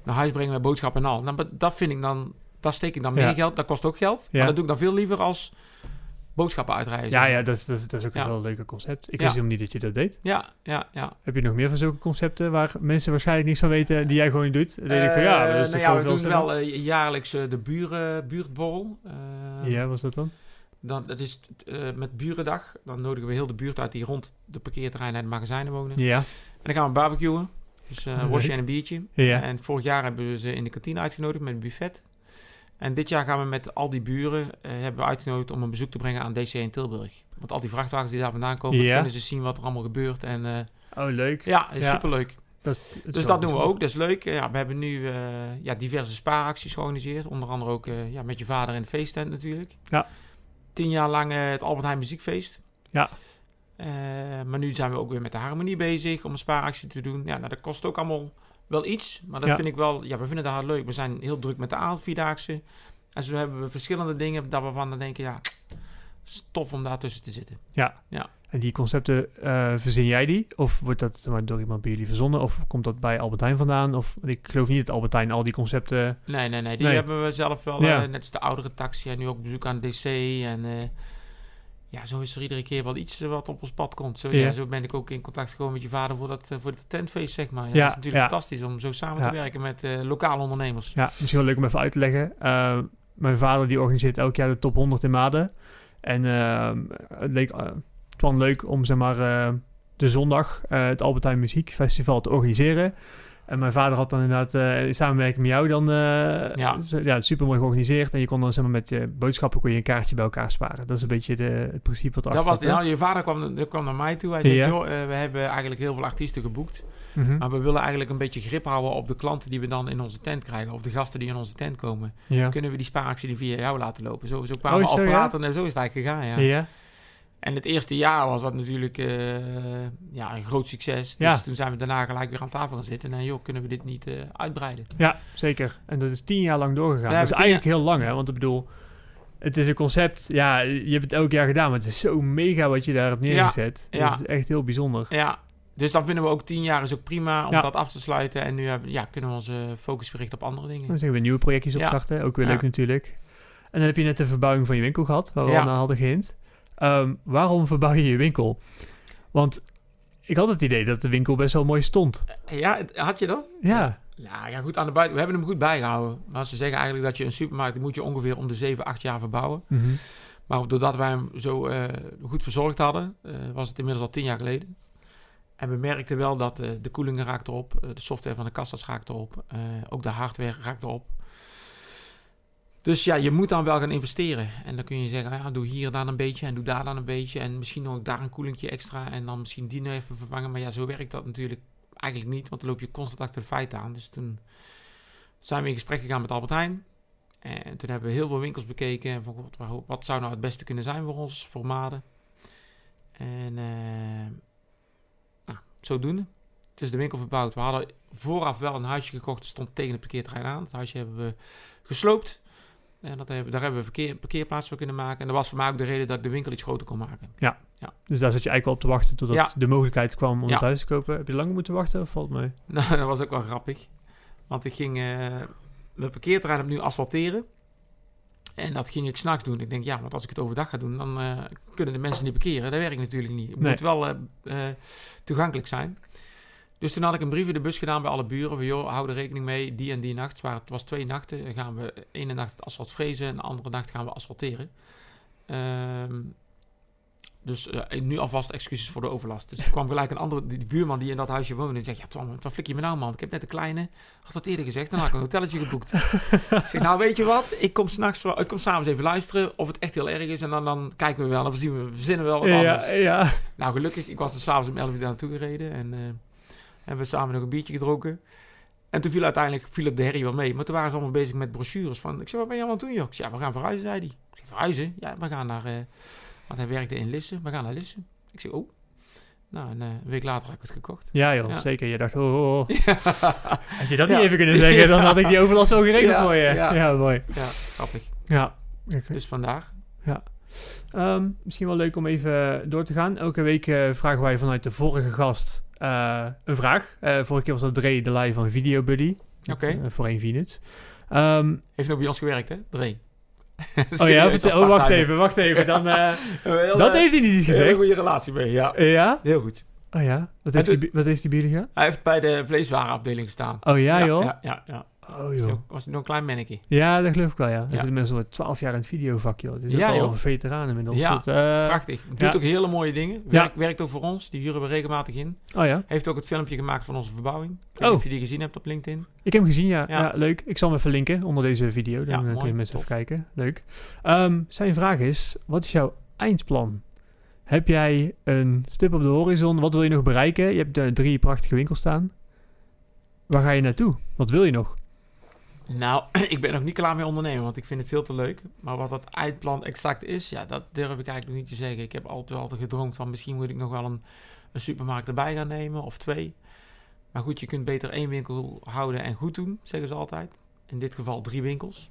C: naar huis brengen met boodschappen en al. Nou, dat vind ik dan, daar steek ik dan meer
B: Ja.
C: geld, dat kost ook geld.
B: Ja.
C: Maar dat doe ik dan veel liever als boodschappen uitreizen.
B: Ja, ja dat, is, dat, is, dat is ook
C: Ja.
B: een wel leuker concept. Ik wist helemaal niet dat je dat deed.
C: Ja, ja, ja.
B: Heb je nog meer van zulke concepten waar mensen waarschijnlijk niks van weten die jij gewoon doet? Dan denk ik van ja,
C: Eh,
B: dat is
C: nou ja, we doen wel eh, jaarlijks eh, de buren,
B: sneller. Ja, was dat dan?
C: dan, dat is met burendag. Dan nodigen we heel de buurt uit die rond de parkeerterreinen en de magazijnen wonen.
B: Ja.
C: En dan gaan we barbecuen. Dus worstje en een biertje.
B: Ja.
C: En vorig jaar hebben we ze in de kantine uitgenodigd met een buffet. En dit jaar gaan we met al die buren eh, hebben we uitgenodigd om een bezoek te brengen aan DC in Tilburg. Want al die vrachtwagens die daar vandaan komen,
B: Ja.
C: kunnen ze zien wat er allemaal gebeurt. En eh,
B: Oh, leuk.
C: ja, is
B: Ja.
C: superleuk.
B: Dat,
C: Dus dat doen we ook, dat is leuk. Ja, we hebben nu eh, ja, diverse spaaracties georganiseerd. Onder andere ook eh, ja, met je vader in de feesttent natuurlijk.
B: Ja.
C: Tien jaar lang eh, het Albert Heijn Muziekfeest.
B: Ja.
C: Eh, maar nu zijn we ook weer met de harmonie bezig om een spaaractie te doen. Ja, nou, dat kost ook allemaal wel iets. Maar dat
B: Ja.
C: vind ik wel, ja, we vinden dat leuk. We zijn heel druk met de avondvierdaagse. En zo hebben we verschillende dingen dat we van dan denken, ja, is tof om daar tussen te zitten.
B: En die concepten, eh, verzin jij die? Of wordt dat maar, door iemand bij jullie verzonnen? Of komt dat bij Albert Heijn vandaan? Of ik geloof niet dat Albert Heijn al die concepten...
C: Nee, nee, nee. Die
B: Nee.
C: hebben we zelf wel.
B: Ja.
C: eh, net als de oudere taxi en nu ook bezoek aan DC. En eh, ja, zo is er iedere keer wel iets eh, wat op ons pad komt. Zo, ja.
B: Ja.
C: zo ben ik ook in contact gekomen met je vader voor dat, eh, voor dat tentfeest, zeg maar. Ja,
B: Ja,
C: dat is natuurlijk fantastisch om zo samen te werken met eh, lokale ondernemers.
B: Ja, misschien wel leuk om even uit te leggen. Mijn vader die organiseert elk jaar de top 100 in Maden. En eh, het leek het was leuk om zeg maar de zondag het Albert Heijn Muziekfestival te organiseren. En mijn vader had dan inderdaad eh, in samenwerking met jou dan eh,
C: Ja.
B: super mooi georganiseerd. En je kon dan zeg maar met je boodschappen kon je een kaartje bij elkaar sparen. Dat is een beetje de, het principe wat
C: Dat was, nou, je vader kwam, kwam naar mij toe. Hij zei,
B: Ja.
C: joh, eh, we hebben eigenlijk heel veel artiesten geboekt.
B: Mhm.
C: Maar we willen eigenlijk een beetje grip houden op de klanten die we dan in onze tent krijgen. Of de gasten die in onze tent komen.
B: ja.
C: Kunnen we die spaaractie die via jou laten lopen? Zo, zo kwamen
B: Oh,
C: we al praten en zo is het eigenlijk gegaan, ja.
B: Ja.
C: En het eerste jaar was dat natuurlijk eh, ja, een groot succes. Dus
B: Ja.
C: toen zijn we daarna gelijk weer aan tafel gaan zitten. En joh, kunnen we dit niet eh, uitbreiden?
B: Ja, zeker. En dat is tien jaar lang doorgegaan.
C: Ja,
B: dat is eigenlijk heel lang, hè? Want ik bedoel, het is een concept. Ja, je hebt het elk jaar gedaan, maar het is zo mega wat je daar hebt neergezet.
C: ja.
B: Dat is echt heel bijzonder.
C: Ja, dus dan vinden we ook tien jaar is ook prima om
B: Ja.
C: dat af te sluiten. En nu hebben, ja, kunnen we onze focus berichten op andere dingen.
B: Dan zeggen we nieuwe projectjes
C: Ja.
B: opstarten. Ook weer
C: Ja.
B: leuk natuurlijk. En dan heb je net de verbouwing van je winkel gehad, waar we
C: Ja.
B: al naar hadden gehind. Ehm, waarom verbouw je je winkel? Want ik had het idee dat de winkel best wel mooi stond.
C: Ja, het- had je dat?
B: Ja,
C: Nou ja, goed aan de buiten. We hebben hem goed bijgehouden. Maar ze zeggen eigenlijk dat je een supermarkt, moet je ongeveer om de 7, 8 jaar verbouwen.
B: Mhm.
C: Maar doordat wij hem zo eh, goed verzorgd hadden, eh, was het inmiddels al 10 jaar geleden. En we merkten wel dat eh, de koelingen raakte op, eh, de software van de kassa's raakte op, eh, ook de hardware raakte op. Dus ja, je moet dan wel gaan investeren. En dan kun je zeggen, ja, doe hier dan een beetje en doe daar dan een beetje. En misschien nog daar een koelingje extra en dan misschien die nog even vervangen. Maar ja, zo werkt dat natuurlijk eigenlijk niet, want dan loop je constant achter de feiten aan. Dus toen zijn we in gesprek gegaan met Albert Heijn. En toen hebben we heel veel winkels bekeken. En van, wat zou nou het beste kunnen zijn voor ons, voor Maden? En eh nou, zodoende. Dus de winkel verbouwd. We hadden vooraf wel een huisje gekocht. Dat stond tegen het parkeerterrein aan. Het huisje hebben we gesloopt. En dat hebben, daar hebben we verkeer, parkeerplaats voor kunnen maken. En dat was voor mij ook de reden dat ik de winkel iets groter kon maken.
B: dus daar zat je eigenlijk wel op te wachten totdat
C: Ja.
B: de mogelijkheid kwam om
C: Ja.
B: het thuis te kopen. Heb je lang moeten wachten of valt mee?
C: Nou, dat was ook wel grappig. Want ik ging eh, mijn parkeerterrein opnieuw asfalteren. En dat ging ik s'nachts doen. Ik denk, ja, want als ik het overdag ga doen, dan eh, kunnen de mensen niet parkeren. Dat werkt natuurlijk niet. Het
B: Nee.
C: moet wel eh, toegankelijk zijn. Dus toen had ik een brief in de bus gedaan bij alle buren. Van, joh, hou er rekening mee, die en die nacht. Waren, het was twee nachten. Gaan we ene nacht het asfalt frezen en de andere nacht gaan we asfalteren. Ehm, dus eh, nu alvast excuses voor de overlast. Dus er kwam gelijk een andere, die, die buurman die in dat huisje woonde. Die zegt, ja Tom, wat flik je me nou man? Ik heb net een kleine, had dat eerder gezegd. Dan had ik een hotelletje geboekt. ik zeg, nou weet je wat? Ik kom s'nachts, ik kom s'avonds even luisteren of het echt heel erg is. En dan, dan kijken we wel, dan zien we, verzinnen we wel wat anders.
B: Ja, ja.
C: Nou gelukkig, ik was er s'avonds om 11 uur naartoe gereden. En eh, hebben we samen nog een biertje gedronken. En toen viel uiteindelijk viel het de herrie wel mee. Maar toen waren ze allemaal bezig met brochures. Van, ik zei, wat ben je allemaal aan het doen, joh? Ik zei, ja, we gaan verhuizen, zei hij. Ik zei, verhuizen? Ja, we gaan naar... eh, want hij werkte in Lisse. We gaan naar Lisse. Ik zei, oh. Nou, en, eh, een week later heb ik het gekocht.
B: Ja joh,
C: Ja.
B: zeker. Je dacht, oh, oh, oh.
C: ja,
B: Als je dat
C: Ja.
B: niet even kunnen zeggen, dan had ik die overlast zo geregeld
C: Ja,
B: voor je.
C: ja.
B: Ja, mooi.
C: grappig.
B: Ja.
C: Dus vandaar.
B: Ehm, misschien wel leuk om even door te gaan. Elke week eh, vragen wij vanuit de vorige gast eh, een vraag. Eh, vorige keer was dat Dre de live van Video Buddy.
C: Oké.
B: Voor één Vinits. Ehm,
C: Heeft nog bij ons gewerkt, hè? Dre.
B: oh ja, oh, wacht even, wacht even. Dan, dat heeft hij niet
C: Een
B: gezegd.
C: goede relatie mee, ja.
B: Ja?
C: Heel goed.
B: Oh ja? Wat heeft, hij, wat heeft hij bij jullie gedaan?
C: Hij heeft bij de vleeswarenafdeling gestaan.
B: Oh ja, joh?
C: Ja, ja, ja.
B: Oh
C: Was
B: joh.
C: nog- Was hij nog een klein mannetje.
B: Ja, dat geloof ik wel, ja. Er
C: Ja.
B: zitten mensen al 12 jaar in het videovak, joh. Dit is
C: Ja,
B: ook al een veteraan inmiddels.
C: Ja,
B: Dat, eh,
C: Prachtig. Doet
B: ja.
C: ook hele mooie dingen.
B: Ja.
C: Werkt, werkt ook voor ons. Die huren we regelmatig in.
B: oh ja?
C: Heeft ook het filmpje gemaakt van onze verbouwing. Ik weet
B: Oh.
C: niet of je die gezien hebt op LinkedIn.
B: Ik heb hem gezien, ja.
C: Ja.
B: leuk. Ik zal hem even linken onder deze video. Dan
C: Ja, mooi.
B: kunnen mensen even kijken. Leuk. Ehm, zijn vraag is, wat is jouw eindplan? Heb jij een stip op de horizon? Wat wil je nog bereiken? Je hebt eh, drie prachtige winkels staan. Waar ga je naartoe? Wat wil je nog?
C: Nou, ik ben nog niet klaar mee ondernemen, want ik vind het veel te leuk. Maar wat dat eindplan exact is, ja, dat durf ik eigenlijk nog niet te zeggen. Ik heb altijd, altijd gedroomd van misschien moet ik nog wel een, een supermarkt erbij gaan nemen of twee. Maar goed, je kunt beter één winkel houden en goed doen, zeggen ze altijd. In dit geval drie winkels.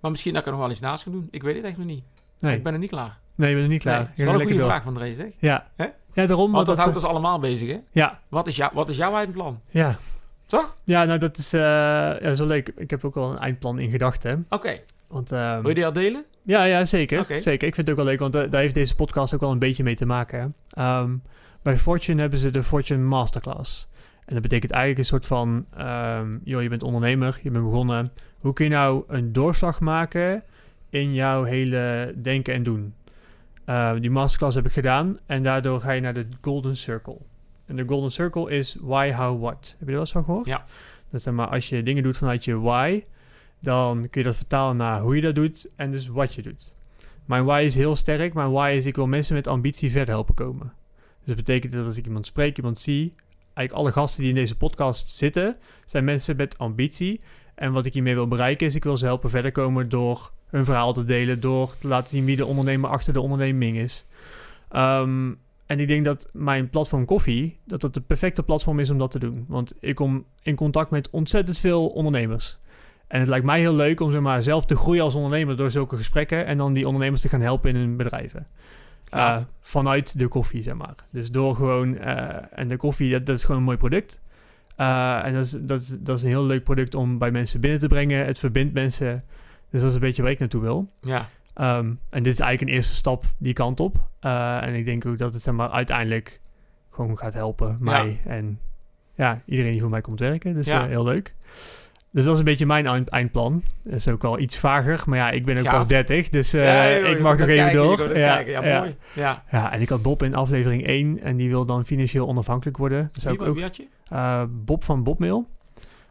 C: Maar misschien dat ik er nog wel iets naast ga doen. Ik weet het echt nog niet.
B: Nee,
C: Ik ben er niet klaar.
B: nee je bent er niet klaar.
C: Nee, dat is wel een goede
B: door.
C: vraag van Dre, zeg.
B: Ja.
C: Hè?
B: ja, daarom.
C: Want dat
B: dat,
C: houdt ons allemaal bezig, hè?
B: Ja,
C: Wat is, jou, wat is jouw eindplan?
B: ja.
C: Toch?
B: Ja, nou dat is, eh ja, dat is wel leuk. Ik heb ook wel een eindplan in gedachten.
C: Oké.
B: Want, ehm,
C: Wil je die al delen?
B: Ja, ja zeker. Zeker. Ik vind het ook wel leuk, want da- daar heeft deze podcast ook wel een beetje mee te maken. Ehm, bij Fortune hebben ze de Fortune Masterclass. En dat betekent eigenlijk een soort van, ehm, joh, je bent ondernemer, je bent begonnen. Hoe kun je nou een doorslag maken in jouw hele denken en doen? Eh, die masterclass heb ik gedaan en daardoor ga je naar de Golden Circle. En de Golden Circle is why, how, what. Heb je er wel eens van gehoord?
C: Ja.
B: Dat zeg maar, als je dingen doet vanuit je why, dan kun je dat vertalen naar hoe je dat doet en dus wat je doet. Mijn why is heel sterk. Mijn why is ik wil mensen met ambitie verder helpen komen. Dus dat betekent dat als ik iemand spreek, iemand zie, eigenlijk alle gasten die in deze podcast zitten, zijn mensen met ambitie. En wat ik hiermee wil bereiken is, ik wil ze helpen verder komen door hun verhaal te delen, door te laten zien wie de ondernemer achter de onderneming is. Ehm, en ik denk dat mijn platform Koffie, dat dat de perfecte platform is om dat te doen. Want ik kom in contact met ontzettend veel ondernemers. En het lijkt mij heel leuk om zeg maar, zelf te groeien als ondernemer door zulke gesprekken en dan die ondernemers te gaan helpen in hun bedrijven. Eh, vanuit de koffie, zeg maar. Dus door gewoon, eh, en de koffie, dat, dat is gewoon een mooi product. Eh, en dat is, dat, is, dat is een heel leuk product om bij mensen binnen te brengen. Het verbindt mensen. Dus dat is een beetje waar ik naartoe wil.
C: Ja.
B: Ehm, en dit is eigenlijk een eerste stap die kant op. Eh, en ik denk ook dat het zeg maar, uiteindelijk gewoon gaat helpen mij en ja, iedereen die voor mij komt werken. Dus
C: Ja.
B: eh, heel leuk. Dus dat is een beetje mijn eind- eindplan. Dat is ook al iets vager, maar ja, ik ben ook pas 30, dus eh,
C: Ja, joh, je
B: ik mag nog even
C: kijken,
B: door. Ja.
C: Ja,
B: ja.
C: mooi. Ja.
B: Ja, en ik had Bob in aflevering 1 en die wil dan financieel onafhankelijk worden. Dus ook, Bob van Bobmail.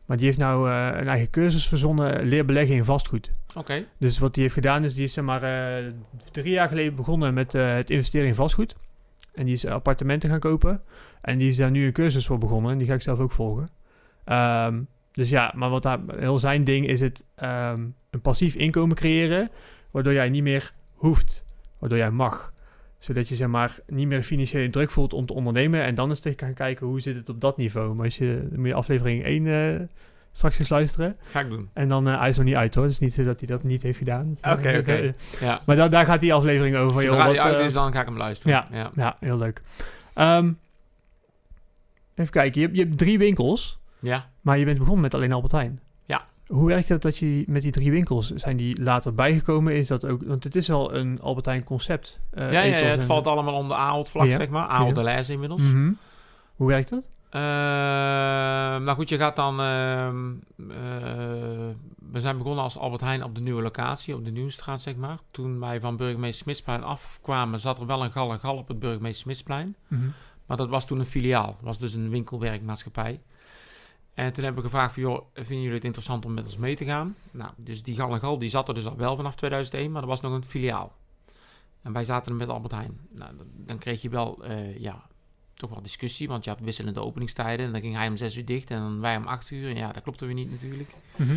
B: Maar die heeft nou eh, een eigen cursus verzonnen, leer beleggen in vastgoed.
C: Oké.
B: Dus wat hij heeft gedaan is, die is zeg maar eh, drie jaar geleden begonnen met eh, het investeren in vastgoed. En die is appartementen gaan kopen. En die is daar nu een cursus voor begonnen. En die ga ik zelf ook volgen. Ehm, dus ja, maar wat daar, heel zijn ding is het ehm, een passief inkomen creëren. Waardoor jij niet meer hoeft. Waardoor jij mag. Zodat je zeg maar niet meer financiële druk voelt om te ondernemen. En dan eens te gaan kijken hoe zit het op dat niveau. Maar als je, moet je aflevering 1 eh, straks eens luisteren.
C: Ga ik doen.
B: En dan, eh hij is nog niet uit hoor. Het is niet zo dat hij dat niet heeft gedaan. Dus,
C: Oké, oké. Ja.
B: maar da- daar gaat die aflevering over. joh, wat,
C: die uit
B: eh,
C: is, dan ga ik hem luisteren.
B: ja.
C: ja.
B: Ja, heel leuk. Ehm, even kijken. Je hebt, je hebt drie winkels,
C: Ja.
B: maar je bent begonnen met alleen Albert Heijn. Hoe werkt het dat je met die drie winkels, zijn die later bijgekomen? Is dat ook, want het is wel een Albert Heijn concept. eh,
C: Ja, ja, het
B: en-
C: valt allemaal onder Ahold vlak,
B: Ja.
C: zeg maar. Ahold de Leijs inmiddels.
B: Mhm. Hoe werkt dat?
C: Ehm, nou goed, je gaat dan... ehm, eh, we zijn begonnen als Albert Heijn op de nieuwe locatie, op de Nieuwstraat, zeg maar. Toen wij van Burgemeester Smitsplein afkwamen, zat er wel een gal en gal op het Burgemeester Smitsplein.
B: Mhm.
C: Maar dat was toen een filiaal. Dat was dus een winkelwerkmaatschappij. En toen hebben we gevraagd van, joh, vinden jullie het interessant om met ons mee te gaan? Nou, dus die gal en gal, die zat er dus al wel vanaf 2001, maar dat was nog een filiaal. En wij zaten er met Albert Heijn. Nou, dan, kreeg je wel, eh, ja, toch wel discussie, want je had wisselende openingstijden. En dan ging hij om zes uur dicht en wij om acht uur. En ja, dat klopte weer niet natuurlijk.
B: Mhm.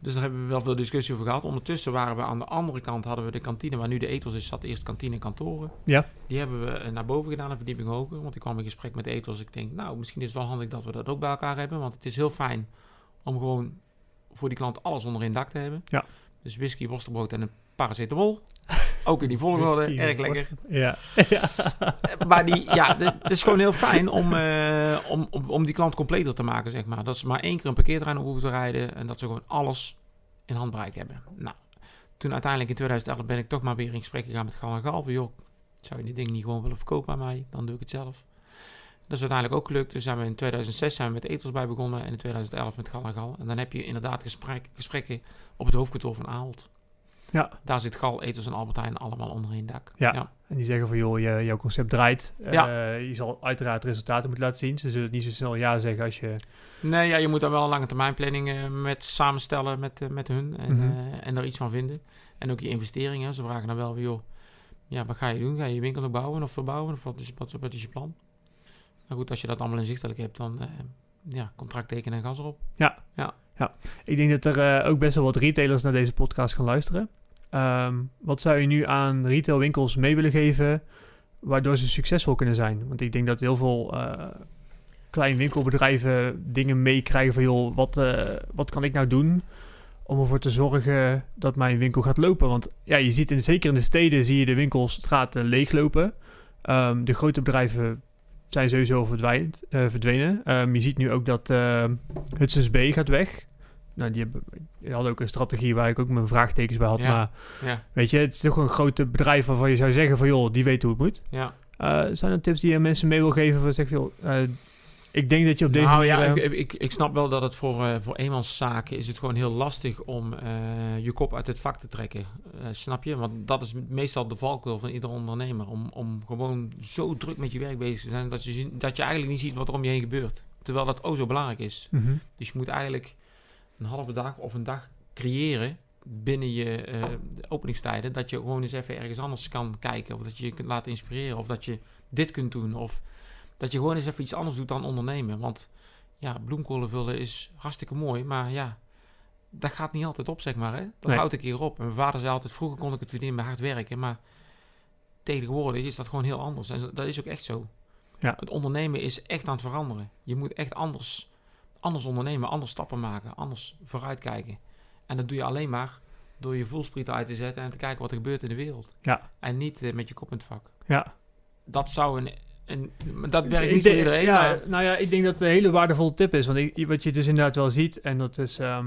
C: Dus daar hebben we wel veel discussie over gehad. Ondertussen waren we aan de andere kant, hadden we de kantine, waar nu de ethos is, zat eerst kantine en kantoren.
B: Ja.
C: Die hebben we eh, naar boven gedaan, een verdieping hoger. Want ik kwam in gesprek met de ethos. Ik denk, nou, misschien is het wel handig dat we dat ook bij elkaar hebben. Want het is heel fijn om gewoon voor die klant alles onder één dak te hebben.
B: Ja.
C: Dus whisky, worstenbrood en een paracetamol. Ook in die volgorde,
B: Whisky,
C: erg lekker.
B: Ja. ja.
C: Maar die, ja, het is gewoon heel fijn om, eh, om, om, om die klant completer te maken, zeg maar. Dat ze maar één keer een parkeerterrein op hoeven te rijden en dat ze gewoon alles in handbereik hebben. Nou, toen uiteindelijk in 2011 ben ik toch maar weer in gesprek gegaan met Gal en joh, zou je dit ding niet gewoon willen verkopen aan mij? Dan doe ik het zelf. Dat is uiteindelijk ook gelukt. Dus zijn we in 2006 zijn we met Etels bij begonnen en in 2011 met Gal en Gal. En dan heb je inderdaad gesprek, gesprekken op het hoofdkantoor van Ahold.
B: Ja.
C: Daar zit Gal, Etels en Albertijn allemaal onder één dak.
B: Ja. En die zeggen van, joh, je, jouw concept draait.
C: Ja.
B: Eh, je zal uiteraard resultaten moeten laten zien. Ze zullen niet zo snel ja zeggen als je...
C: Nee, ja, je moet daar wel een lange termijn planning eh, met samenstellen met, eh, met hun en, eh, en daar iets van vinden. En ook je investeringen. Ze vragen dan wel weer, joh, ja, wat ga je doen? Ga je je winkel nog bouwen of verbouwen? Of wat is, wat, wat is je plan? Nou goed, als je dat allemaal inzichtelijk hebt, dan ja, contract tekenen en gas erop.
B: Ik denk dat er eh, ook best wel wat retailers naar deze podcast gaan luisteren. Ehm, wat zou je nu aan retailwinkels mee willen geven, waardoor ze succesvol kunnen zijn? Want ik denk dat heel veel eh kleine winkelbedrijven dingen meekrijgen van, joh, wat, eh, wat kan ik nou doen om ervoor te zorgen dat mijn winkel gaat lopen? Want ja, je ziet in, zeker in de steden zie je de winkelstraten leeglopen. Ehm, de grote bedrijven zijn sowieso verdwijnd, eh, verdwenen. Ehm, je ziet nu ook dat eh, Hudson's Bay gaat weg. Nou, die, hebben, die hadden ook een strategie waar ik ook mijn vraagtekens bij had.
C: Ja.
B: Maar
C: Ja,
B: weet je, het is toch een grote bedrijf waarvan je zou zeggen van... joh, die weet hoe het moet.
C: ja.
B: Eh, zijn er tips die je mensen mee wil geven? Van zeg, joh, eh, ik denk dat je op deze
C: nou
B: manier...
C: ja,
B: eh,
C: ik, ik, ik snap wel dat het voor, eh voor eenmanszaken is het gewoon heel lastig om eh, je kop uit het vak te trekken. Snap je? Want dat is meestal de valkuil van ieder ondernemer. Om, om gewoon zo druk met je werk bezig te zijn dat je, dat je eigenlijk niet ziet wat er om je heen gebeurt. Terwijl dat ook zo belangrijk is.
B: mhm.
C: Dus je moet eigenlijk een halve dag of een dag creëren binnen je openingstijden. Dat je gewoon eens even ergens anders kan kijken. Of dat je je kunt laten inspireren. Of dat je dit kunt doen. Of dat je gewoon eens even iets anders doet dan ondernemen. Want ja, bloemkolen vullen is hartstikke mooi. Maar ja, dat gaat niet altijd op, zeg maar. Hè? Dat
B: Nee.
C: houdt een keer op. En mijn vader zei altijd, vroeger kon ik het verdienen met hard werken. Maar tegenwoordig is dat gewoon heel anders. En dat is ook echt zo.
B: Ja.
C: Het ondernemen is echt aan het veranderen. Je moet echt anders, anders ondernemen, anders stappen maken, anders vooruitkijken. En dat doe je alleen maar door je voelsprieten uit te zetten en te kijken wat er gebeurt in de wereld.
B: Ja.
C: En niet eh, met je kop in het vak.
B: ja.
C: Dat zou een... maar dat werkt niet voor iedereen,
B: Ja,
C: maar...
B: nou ja, ik denk dat het een hele waardevolle tip is. Want ik, wat je dus inderdaad wel ziet, en dat is... ehm,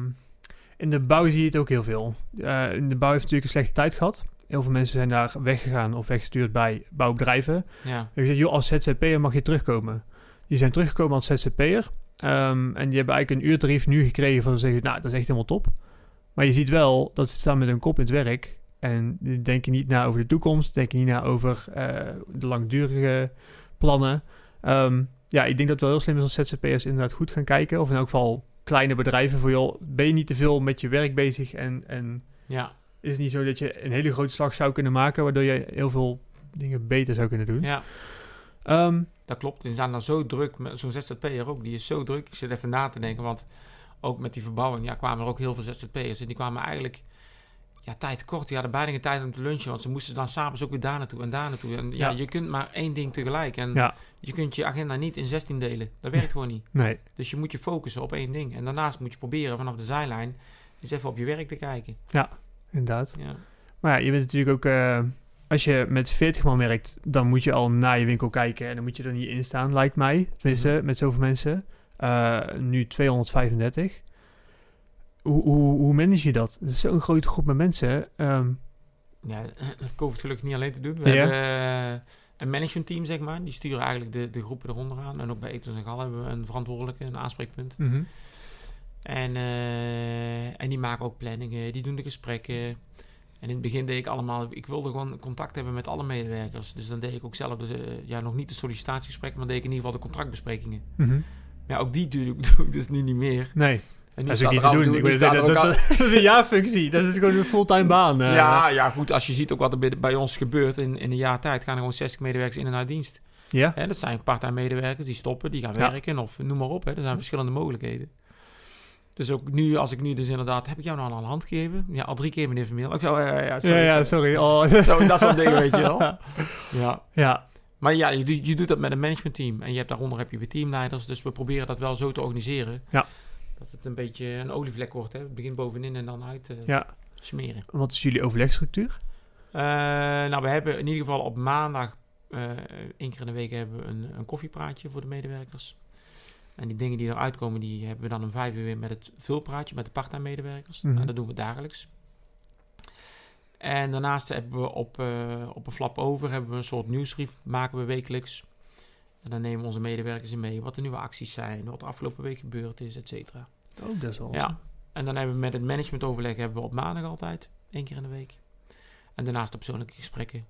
B: in de bouw zie je het ook heel veel. Eh, in de bouw heeft natuurlijk een slechte tijd gehad. Heel veel mensen zijn daar weggegaan of weggestuurd bij bouwbedrijven.
C: Ja,
B: joh, als ZZP'er mag je terugkomen. Die zijn teruggekomen als ZZP'er. ehm en die hebben eigenlijk een uurtarief nu gekregen van zeggen, nou, dat is echt helemaal top. Maar je ziet wel dat ze staan met hun kop in het werk. En denken niet na over de toekomst, denken niet na over eh, de langdurige plannen. Ehm, ja, ik denk dat het wel heel slim is als ZZP'ers inderdaad goed gaan kijken. Of in elk geval kleine bedrijven voor, joh, ben je niet te veel met je werk bezig en, en
C: ja,
B: is het niet zo dat je een hele grote slag zou kunnen maken, waardoor je heel veel dingen beter zou kunnen doen.
C: ja.
B: Ehm,
C: Dat klopt. Die zijn dan zo druk. Zo'n ZZP'er ook, die is zo druk. Ik zit even na te denken, want ook met die verbouwing ja, kwamen er ook heel veel ZZP'ers. En die kwamen eigenlijk ja, tijd kort. Die hadden bijna geen tijd om te lunchen, want ze moesten dan s'avonds ook weer daar naartoe en daar naartoe. En ja,
B: Ja.
C: je kunt maar één ding tegelijk. En
B: ja,
C: je kunt je agenda niet in 16 delen. Dat werkt gewoon niet.
B: nee.
C: Dus je moet je focussen op één ding. En daarnaast moet je proberen vanaf de zijlijn eens even op je werk te kijken.
B: Inderdaad.
C: Ja,
B: Maar ja, je bent natuurlijk ook... eh, als je met 40 man werkt, dan moet je al naar je winkel kijken. En dan moet je er niet in staan, lijkt mij. Tenminste,
C: Mhm.
B: met zoveel mensen. Eh, nu 235. Hoe, hoe, hoe manage je dat? Dat is zo'n grote groep met mensen. Ehm,
C: ja dat het gelukkig niet alleen te doen. We
B: Ja.
C: hebben eh, een managementteam, zeg maar. Die sturen eigenlijk de, de groepen eronder aan. En ook bij Ethos en Gal hebben we een verantwoordelijke, een aanspreekpunt.
B: mhm.
C: En, eh, en die maken ook planningen, die doen de gesprekken. En in het begin deed ik allemaal, ik wilde gewoon contact hebben met alle medewerkers. Dus dan deed ik ook zelf, de, ja, nog niet de sollicitatiegesprekken, maar deed ik in ieder geval de contractbesprekingen.
B: Mhm.
C: Ja, ook die doe ik, doe ik dus nu niet meer.
B: Nee,
C: En
B: dat is ook niet te doen. Ik dat, dat, dat is een jaarfunctie. Dat is gewoon een fulltime baan. eh.
C: Ja, ja, goed. Als je ziet ook wat er bij, ons gebeurt in, in een jaar tijd, gaan er gewoon 60 medewerkers in en uit dienst.
B: Ja?
C: Hè, dat zijn part-time medewerkers die stoppen, die gaan
B: Ja.
C: werken of noem maar op. Hè. Er zijn verschillende mogelijkheden. Dus ook nu, als ik nu dus inderdaad, heb ik jou nou al een hand gegeven? Ja, al drie keer meneer Vermeel. Ik zou, ja, ja, sorry,
B: ja, ja,
C: sorry.
B: sorry. Oh.
C: Zo, dat soort dingen, weet je wel. Ja.
B: Ja,
C: Maar ja, je, doet- je doet dat met een managementteam. En je hebt daaronder heb je weer teamleiders. Dus we proberen dat wel zo te organiseren.
B: Ja.
C: Dat het een beetje een olievlek wordt. Hè. Het begint bovenin en dan uit eh,
B: ja.
C: smeren.
B: Wat is jullie overlegstructuur?
C: Eh, nou, we hebben in ieder geval op maandag, eh één keer in de week, hebben we een, een koffiepraatje voor de medewerkers. En die dingen die eruit komen, die hebben we dan om vijf uur weer met het vulpraatje met de part-time medewerkers.
B: Mhm.
C: En dat doen we dagelijks. En daarnaast hebben we op, op een flap over hebben we een soort nieuwsbrief, maken we wekelijks. En dan nemen onze medewerkers in mee wat de nieuwe acties zijn, wat er afgelopen week gebeurd is, et cetera.
B: Oh, dat is
C: Ja. En dan hebben we met het managementoverleg hebben we op maandag altijd, één keer in de week. En daarnaast de persoonlijke gesprekken.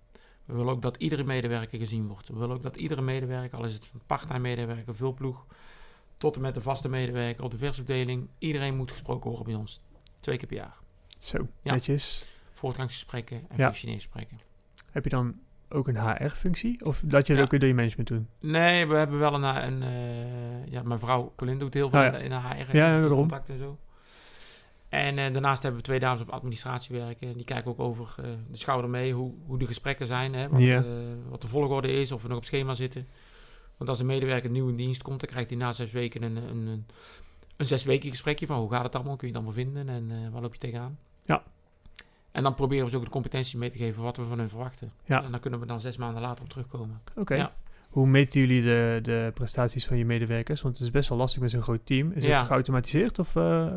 C: We willen ook dat iedere medewerker gezien wordt. We willen ook dat iedere medewerker, al is het een part-time medewerker, vulploeg, tot en met de vaste medewerker op de versafdeling, iedereen moet gesproken worden bij ons. Twee keer per jaar.
B: Zo,
C: Ja.
B: netjes.
C: Voortgangsgesprekken en
B: Ja.
C: functioneringsgesprekken.
B: Heb je dan ook een HR-functie? Of laat je dat
C: Ja.
B: ook weer door je management doen?
C: Nee, we hebben wel een, een eh, ja, mijn vrouw Colin doet heel veel
B: Oh ja.
C: in, de, HR.
B: Ja,
C: doet
B: daarom.
C: Contact en zo. En eh, daarnaast hebben we twee dames op administratie werken. Die kijken ook over eh, de schouder mee hoe, hoe de gesprekken zijn. Hè, wat, eh, de volgorde is, of we nog op schema zitten. Want als een medewerker nieuw in dienst komt, dan krijgt hij na zes weken een, een, een, een zes weken gesprekje van hoe gaat het allemaal, kun je het allemaal vinden en eh, waar loop je tegenaan.
B: Ja.
C: En dan proberen we ze ook de competentie mee te geven wat we van hun verwachten.
B: Ja.
C: En dan kunnen we dan zes maanden later op terugkomen.
B: Oké.
C: Ja.
B: Hoe meten jullie de, de prestaties van je medewerkers? Want het is best wel lastig met zo'n groot team. Is
C: Ja.
B: het geautomatiseerd? Of, eh,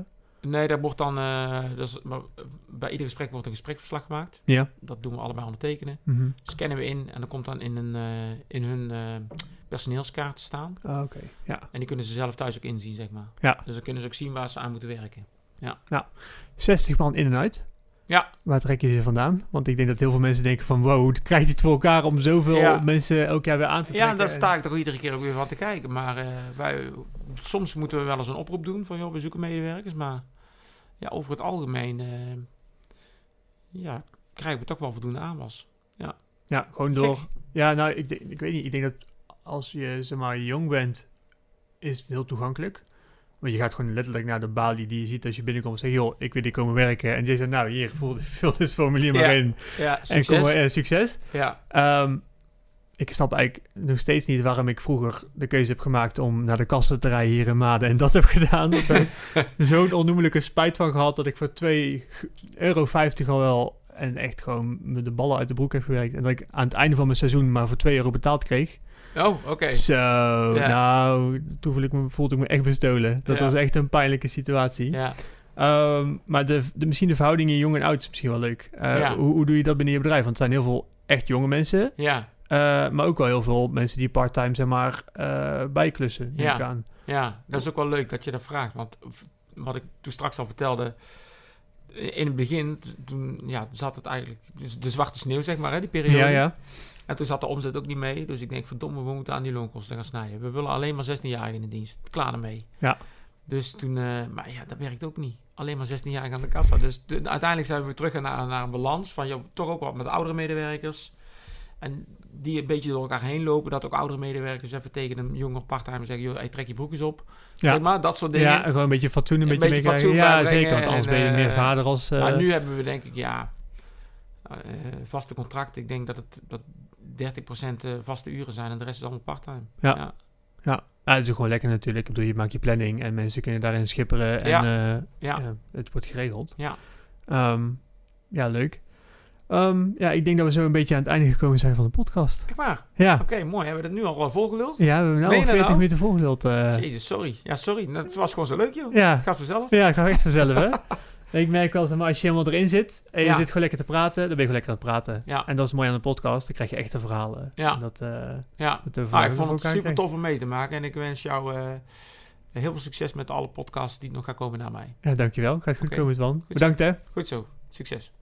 C: Nee, daar wordt dan, eh, dat is, maar, bij ieder gesprek wordt een gespreksverslag gemaakt.
B: Ja.
C: Dat doen we allebei ondertekenen.
B: Mhm.
C: Scannen we in en dan komt dan in, een, eh, in hun personeelskaart te staan.
B: Ah, Oké, ja.
C: En die kunnen ze zelf thuis ook inzien, zeg maar.
B: Ja.
C: Dus dan kunnen ze ook zien waar ze aan moeten werken.
B: 60 man in en uit.
C: Ja.
B: Waar trek je ze vandaan? Want ik denk dat heel veel mensen denken van... Wow, krijgt hij het voor elkaar om zoveel
C: Ja.
B: mensen elk jaar weer aan te trekken?
C: Ja, daar sta ik toch iedere keer ook weer van te kijken. Maar eh, wij, soms moeten we wel eens een oproep doen van, joh, we zoeken medewerkers. Maar ja, over het algemeen eh, ja, krijgen we toch wel voldoende aanwas.
B: Ja, gewoon
C: Gek.
B: door... Ja, nou, ik, ik weet niet. Ik denk dat als je, zeg maar, jong bent, is het heel toegankelijk. Want je gaat gewoon letterlijk naar de balie die je ziet als je binnenkomt. Zeg, joh, ik wil hier komen werken. En die zegt, nou, hier, vul, vul dit formulier maar
C: Ja.
B: in.
C: Ja,
B: En
C: succes.
B: kom maar, eh, succes.
C: ja,
B: Ehm, ik snap eigenlijk nog steeds niet waarom ik vroeger de keuze heb gemaakt om naar de kassen te rijden hier in Maden en dat heb gedaan. Daar heb ik zo'n onnoemelijke spijt van gehad dat ik voor 2,50 euro al wel en echt gewoon me de ballen uit de broek heb gewerkt. En dat ik aan het einde van mijn seizoen maar voor 2 euro betaald kreeg.
C: Oh, oké.
B: Zo, nou, toen voelde ik, me, voelde ik me echt bestolen. Dat was echt een pijnlijke situatie.
C: Ja.
B: Ehm, maar de, de, misschien de verhouding in jong en oud is misschien wel leuk. Eh, hoe, hoe doe je dat binnen je bedrijf? Want er zijn heel veel echt jonge mensen.
C: Ja,
B: Eh, maar ook wel heel veel mensen die part-time, zeg maar, eh, bijklussen.
C: Ja.
B: ik aan.
C: ja, dat is ook wel leuk dat je dat vraagt. Want wat ik toen straks al vertelde... In het begin, toen ja, zat het eigenlijk... De zwarte sneeuw, zeg maar, hè, die periode.
B: Ja, ja.
C: En toen zat de omzet ook niet mee. Dus ik denk, verdomme, we moeten aan die loonkosten gaan snijden. We willen alleen maar 16-jarigen in de dienst. Klaar ermee.
B: Ja.
C: Dus toen... eh, maar ja, dat werkt ook niet. Alleen maar 16-jarigen aan de kassa. Dus de- uiteindelijk zijn we terug naar, naar een balans. Van, joh, toch ook wat met oudere medewerkers. En die een beetje door elkaar heen lopen. Dat ook oudere medewerkers even tegen een jonger parttimer zeggen... joh, hey, trek je broekjes op.
B: Ja.
C: Zeg maar, dat soort dingen.
B: Ja, gewoon een beetje fatsoen een
C: Een
B: beetje
C: beetje fatsoen
B: Ja, zeker. Want anders
C: en,
B: ben je meer
C: eh,
B: vader als... eh,
C: Maar nu hebben we denk ik, ja... eh, vaste contract. Ik denk dat het dat 30% eh, vaste uren zijn en de rest is allemaal parttime.
B: Ja.
C: ja.
B: ja. Ja, het is gewoon lekker natuurlijk. Ik bedoel, je maakt je planning en mensen kunnen daarin schipperen. En
C: Ja.
B: eh,
C: Ja.
B: het wordt geregeld.
C: Ja.
B: Ehm, ja, leuk. Ehm, ja, ik denk dat we zo een beetje aan het einde gekomen zijn van de podcast.
C: Echt waar?
B: Ja,
C: Oké, mooi. Hebben we dat nu al eh, volgeluld?
B: ja we hebben nu al
C: je dat
B: 40
C: nou?
B: minuten volgeluld. eh.
C: Jezus, sorry. Ja, sorry. Dat was gewoon zo leuk, joh.
B: ja,
C: Het gaat vanzelf.
B: Ja, ik ga echt vanzelf, hè. ik merk wel, maar, als je helemaal erin zit en je
C: Ja.
B: zit gewoon lekker te praten, dan ben je gewoon lekker aan het praten.
C: Ja.
B: En dat is mooi aan de podcast, dan krijg je echte verhalen.
C: Ja.
B: En dat, eh,
C: Ja.
B: dat
C: Nou, ik vond het super
B: krijgen.
C: tof om mee te maken. En ik wens jou eh, heel veel succes met alle podcasts die nog gaan komen na mij.
B: Ja, dankjewel. Gaat goed komen, Twan.
C: zo.
B: Bedankt, hè.
C: Goed zo. Succes.